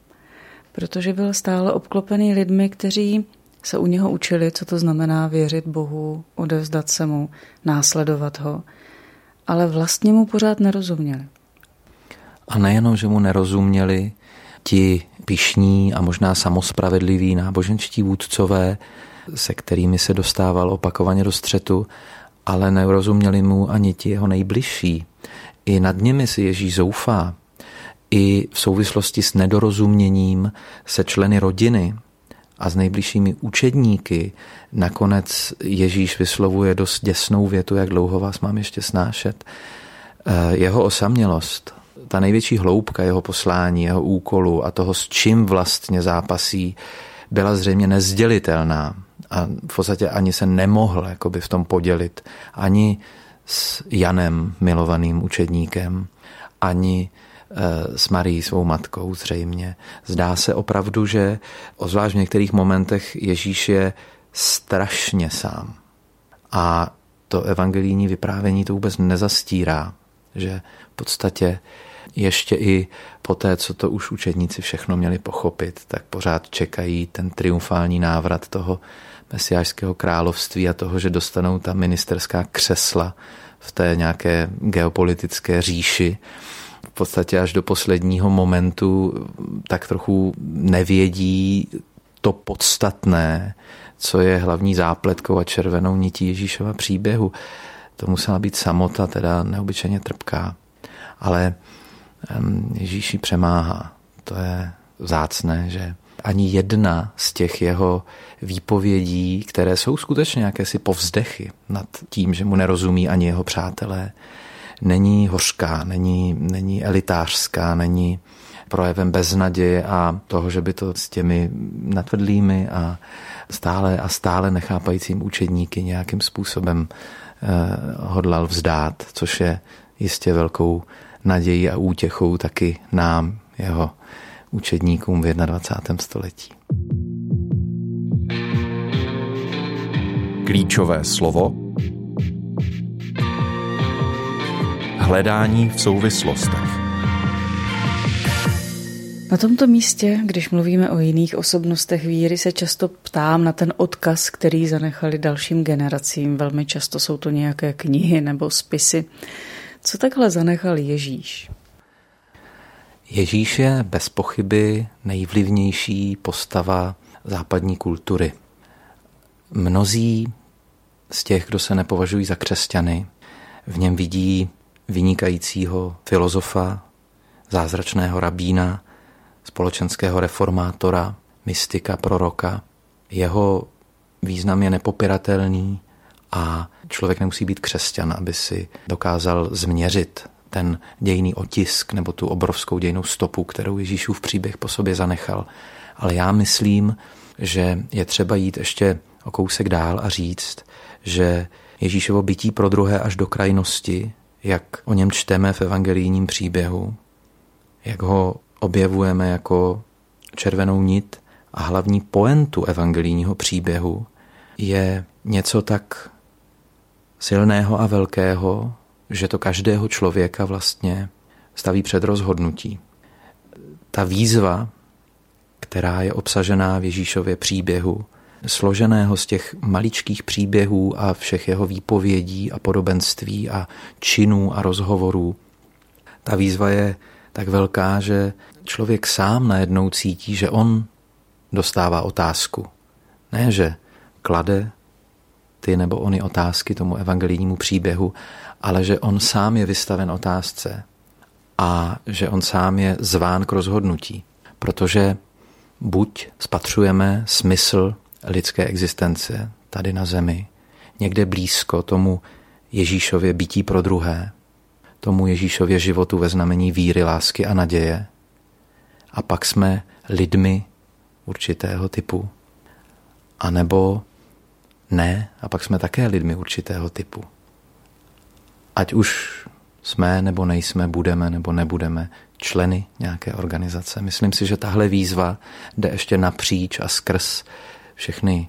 protože byl stále obklopený lidmi, kteří se u něho učili, co to znamená věřit Bohu, odevzdat se mu, následovat ho, ale vlastně mu pořád nerozuměli. A nejenom, že mu nerozuměli ti pišní a možná samospravedliví náboženští vůdcové, se kterými se dostával opakovaně do střetu, ale nerozuměli mu ani ti jeho nejbližší. I nad nimi si Ježíš zoufá. i v souvislosti s nedorozuměním se členy rodiny a s nejbližšími učedníky nakonec Ježíš vyslovuje dost děsnou větu, jak dlouho vás mám ještě snášet. Eh, jeho osamělost, ta největší hloubka jeho poslání, jeho úkolu a toho, s čím vlastně zápasí, byla zřejmě nezdělitelná a v podstatě ani se nemohl jakoby v tom podělit ani s Janem, milovaným učedníkem, ani eh, s Marí, svou matkou zřejmě. Zdá se opravdu, že ozvlášť v některých momentech Ježíš je strašně sám. A to evangelijní vyprávění to vůbec nezastírá, že v podstatě ještě i po té, co to už učedníci všechno měli pochopit, tak pořád čekají ten triumfální návrat toho mesiářského království a toho, že dostanou ta ministerská křesla v té nějaké geopolitické říši. V podstatě až do posledního momentu tak trochu nevědí to podstatné, co je hlavní zápletkou a červenou nití Ježíšova příběhu. To musela být samota, teda neobyčejně trpká. Ale Ježíši přemáhá. To je vzácné, že ani jedna z těch jeho výpovědí, které jsou skutečně jakési povzdechy nad tím, že mu nerozumí ani jeho přátelé, není hořká, není, není elitářská, není projevem beznaděje a toho, že by to s těmi natvrdlými a stále a stále nechápajícím učedníky nějakým způsobem eh, hodlal vzdát, což je jistě velkou nadějí a útěchou taky nám, jeho učedníkům v 21. století. Klíčové slovo Hledání v souvislostech. Na tomto místě, když mluvíme o jiných osobnostech víry, se často ptám na ten odkaz, který zanechali dalším generacím. Velmi často jsou to nějaké knihy nebo spisy. Co takhle zanechal Ježíš? Ježíš je bez pochyby nejvlivnější postava západní kultury. Mnozí z těch, kdo se nepovažují za křesťany, v něm vidí vynikajícího filozofa, zázračného rabína, společenského reformátora, mystika, proroka. Jeho význam je nepopiratelný a člověk nemusí být křesťan, aby si dokázal změřit ten dějný otisk nebo tu obrovskou dějnou stopu, kterou Ježíšův příběh po sobě zanechal. Ale já myslím, že je třeba jít ještě o kousek dál a říct, že Ježíšovo bytí pro druhé až do krajnosti, jak o něm čteme v evangelijním příběhu, jak ho objevujeme jako červenou nit a hlavní poentu evangelijního příběhu, je něco tak silného a velkého, že to každého člověka vlastně staví před rozhodnutí. Ta výzva, která je obsažená v Ježíšově příběhu, složeného z těch maličkých příběhů a všech jeho výpovědí a podobenství a činů a rozhovorů, ta výzva je tak velká, že člověk sám najednou cítí, že on dostává otázku. Ne, že klade ty nebo ony otázky tomu evangelijnímu příběhu, ale že on sám je vystaven otázce a že on sám je zván k rozhodnutí. Protože buď spatřujeme smysl lidské existence tady na zemi, někde blízko tomu Ježíšově bytí pro druhé, tomu Ježíšově životu ve znamení víry, lásky a naděje. A pak jsme lidmi určitého typu. A nebo ne, a pak jsme také lidmi určitého typu. Ať už jsme nebo nejsme, budeme nebo nebudeme členy nějaké organizace. Myslím si, že tahle výzva jde ještě napříč a skrz všechny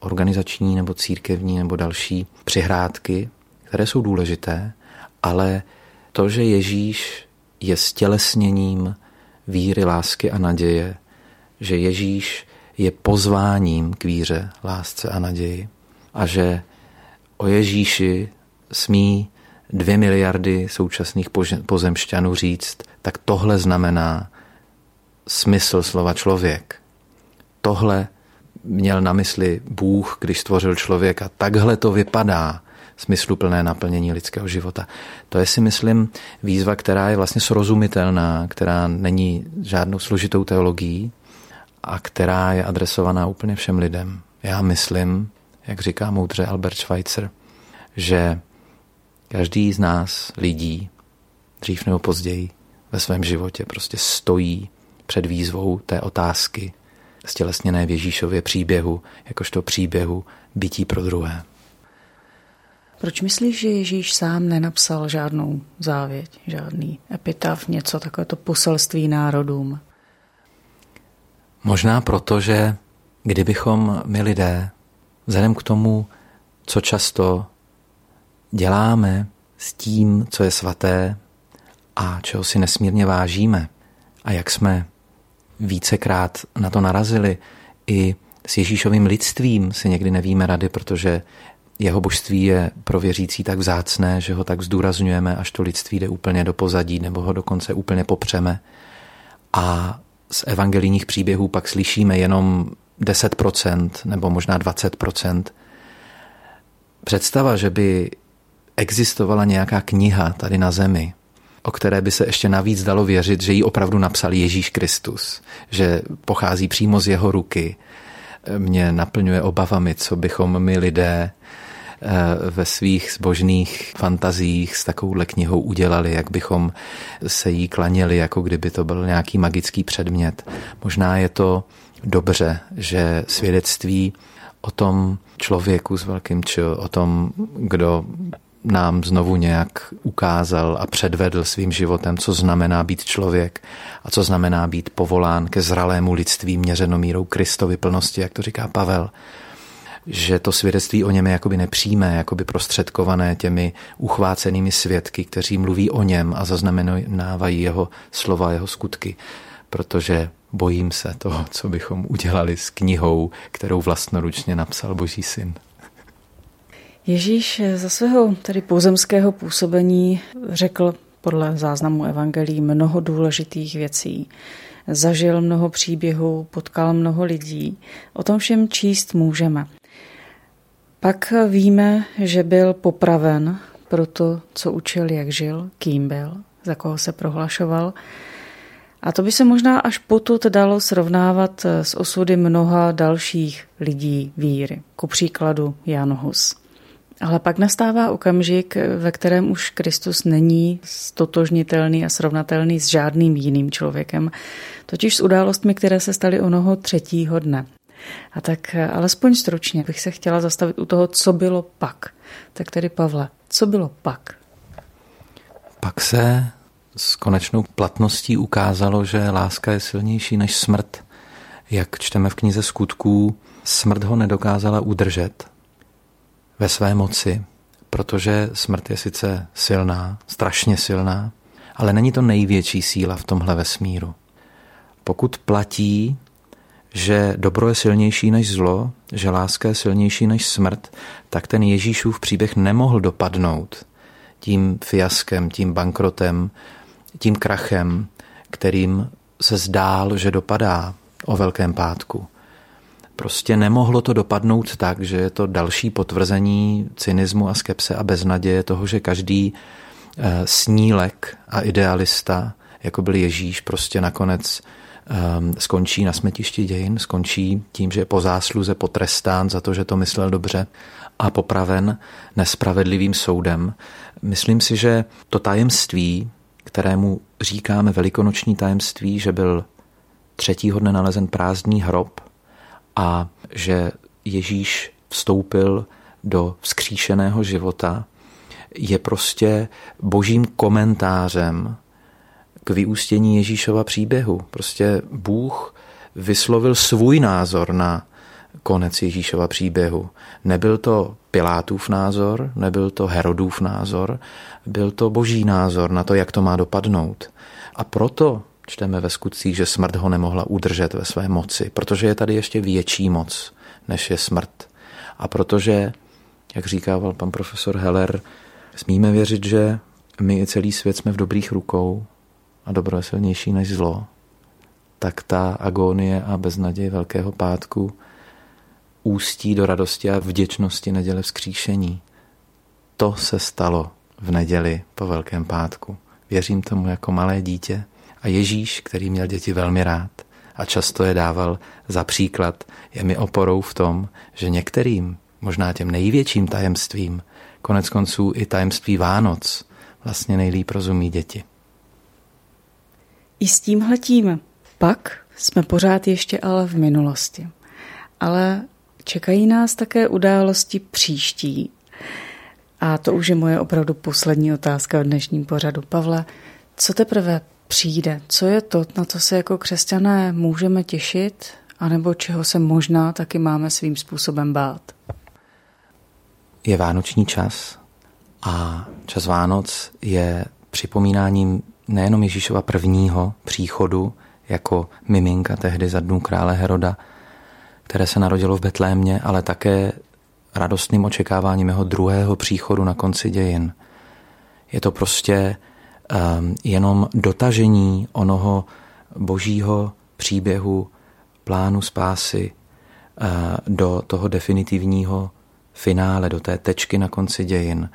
organizační nebo církevní nebo další přihrádky, které jsou důležité, ale to, že Ježíš je stělesněním víry, lásky a naděje, že Ježíš je pozváním k víře, lásce a naději a že o Ježíši smí dvě miliardy současných pozemšťanů říct, tak tohle znamená smysl slova člověk. Tohle měl na mysli Bůh, když stvořil člověka. Takhle to vypadá smysluplné naplnění lidského života. To je si myslím výzva, která je vlastně srozumitelná, která není žádnou složitou teologií a která je adresovaná úplně všem lidem. Já myslím, jak říká moudře Albert Schweitzer, že každý z nás, lidí, dřív nebo později ve svém životě prostě stojí před výzvou té otázky stělesněné v Ježíšově příběhu, jakožto příběhu bytí pro druhé. Proč myslíš, že Ježíš sám nenapsal žádnou závěť, žádný epitaf, něco takovéto poselství národům? Možná proto, že kdybychom my lidé, vzhledem k tomu, co často děláme s tím, co je svaté a čeho si nesmírně vážíme, a jak jsme vícekrát na to narazili, i s Ježíšovým lidstvím si někdy nevíme rady, protože jeho božství je pro věřící tak vzácné, že ho tak zdůrazňujeme, až to lidství jde úplně do pozadí, nebo ho dokonce úplně popřeme. A z evangelijních příběhů pak slyšíme jenom 10% nebo možná 20%. Představa, že by existovala nějaká kniha tady na zemi, o které by se ještě navíc dalo věřit, že ji opravdu napsal Ježíš Kristus, že pochází přímo z jeho ruky, mě naplňuje obavami, co bychom my lidé ve svých zbožných fantazích s takovouhle knihou udělali, jak bychom se jí klaněli, jako kdyby to byl nějaký magický předmět. Možná je to dobře, že svědectví o tom člověku s velkým č, o tom, kdo nám znovu nějak ukázal a předvedl svým životem, co znamená být člověk a co znamená být povolán ke zralému lidství měřeno mírou Kristovy plnosti, jak to říká Pavel. Že to svědectví o něm je jakoby nepřímé, jakoby prostředkované těmi uchvácenými svědky, kteří mluví o něm a zaznamenávají jeho slova, jeho skutky. Protože bojím se toho, co bychom udělali s knihou, kterou vlastnoručně napsal Boží syn. Ježíš za svého tedy pozemského působení řekl podle záznamu evangelí mnoho důležitých věcí. Zažil mnoho příběhů, potkal mnoho lidí. O tom všem číst můžeme. Pak víme, že byl popraven pro to, co učil, jak žil, kým byl, za koho se prohlašoval. A to by se možná až potud dalo srovnávat s osudy mnoha dalších lidí víry, ku příkladu Jan Hus. Ale pak nastává okamžik, ve kterém už Kristus není stotožnitelný a srovnatelný s žádným jiným člověkem, totiž s událostmi, které se staly onoho třetího dne. A tak alespoň stručně bych se chtěla zastavit u toho, co bylo pak. Tak tedy Pavle, co bylo pak? Pak se s konečnou platností ukázalo, že láska je silnější než smrt. Jak čteme v knize skutků, smrt ho nedokázala udržet, ve své moci, protože smrt je sice silná, strašně silná, ale není to největší síla v tomhle vesmíru. Pokud platí, že dobro je silnější než zlo, že láska je silnější než smrt, tak ten Ježíšův příběh nemohl dopadnout tím fiaskem, tím bankrotem, tím krachem, kterým se zdál, že dopadá o Velkém pátku. Prostě nemohlo to dopadnout tak, že je to další potvrzení cynismu a skepse a beznaděje toho, že každý eh, snílek a idealista, jako byl Ježíš, prostě nakonec skončí na smetišti dějin, skončí tím, že je po zásluze potrestán za to, že to myslel dobře a popraven nespravedlivým soudem. Myslím si, že to tajemství, kterému říkáme velikonoční tajemství, že byl třetího dne nalezen prázdný hrob, a že Ježíš vstoupil do vzkříšeného života, je prostě božím komentářem k vyústění Ježíšova příběhu. Prostě Bůh vyslovil svůj názor na konec Ježíšova příběhu. Nebyl to Pilátův názor, nebyl to Herodův názor, byl to boží názor na to, jak to má dopadnout. A proto Čteme ve skutcích, že smrt ho nemohla udržet ve své moci, protože je tady ještě větší moc, než je smrt. A protože, jak říkával pan profesor Heller, smíme věřit, že my i celý svět jsme v dobrých rukou a dobro je silnější než zlo, tak ta agónie a beznaděj Velkého pátku ústí do radosti a vděčnosti neděle vzkříšení. to se stalo v neděli po Velkém pátku. Věřím tomu jako malé dítě a Ježíš, který měl děti velmi rád a často je dával za příklad, je mi oporou v tom, že některým, možná těm největším tajemstvím, konec konců i tajemství Vánoc, vlastně nejlíp rozumí děti. I s tímhletím pak jsme pořád ještě ale v minulosti. Ale čekají nás také události příští. A to už je moje opravdu poslední otázka v dnešním pořadu. Pavle, co teprve přijde? Co je to, na co se jako křesťané můžeme těšit, anebo čeho se možná taky máme svým způsobem bát? Je vánoční čas a čas Vánoc je připomínáním nejenom Ježíšova prvního příchodu jako miminka tehdy za dnů krále Heroda, které se narodilo v Betlémě, ale také radostným očekáváním jeho druhého příchodu na konci dějin. Je to prostě um, jenom dotažení onoho božího příběhu, plánu spásy uh, do toho definitivního finále, do té tečky na konci dějin.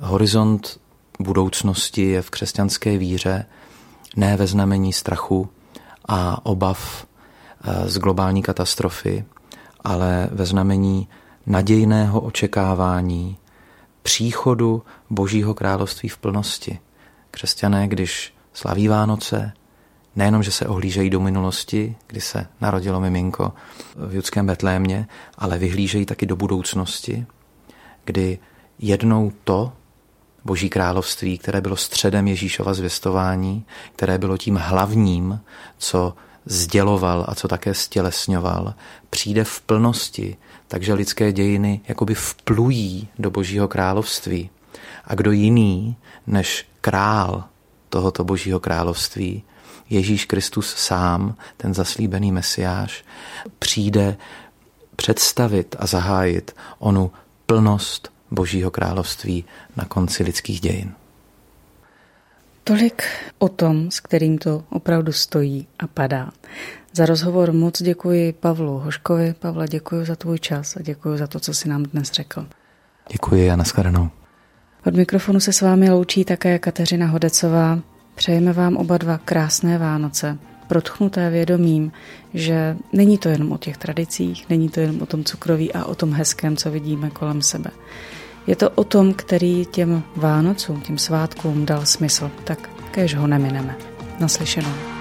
Horizont budoucnosti je v křesťanské víře ne ve znamení strachu a obav uh, z globální katastrofy, ale ve znamení nadějného očekávání příchodu Božího království v plnosti. Křesťané, když slaví Vánoce, nejenom, že se ohlížejí do minulosti, kdy se narodilo miminko v judském Betlémě, ale vyhlížejí taky do budoucnosti, kdy jednou to Boží království, které bylo středem Ježíšova zvěstování, které bylo tím hlavním, co sděloval a co také stělesňoval, přijde v plnosti, takže lidské dějiny jakoby vplují do Božího království. A kdo jiný než král tohoto Božího království, Ježíš Kristus sám, ten zaslíbený mesiáš, přijde představit a zahájit onu plnost Božího království na konci lidských dějin. Tolik o tom, s kterým to opravdu stojí a padá. Za rozhovor moc děkuji Pavlu Hoškovi. Pavle, děkuji za tvůj čas a děkuji za to, co si nám dnes řekl. Děkuji a nashledanou. Od mikrofonu se s vámi loučí také Kateřina Hodecová. Přejeme vám oba dva krásné Vánoce, protchnuté vědomím, že není to jenom o těch tradicích, není to jenom o tom cukroví a o tom hezkém, co vidíme kolem sebe. Je to o tom, který těm Vánocům, těm svátkům dal smysl, tak kež ho nemineme. Naslyšenou.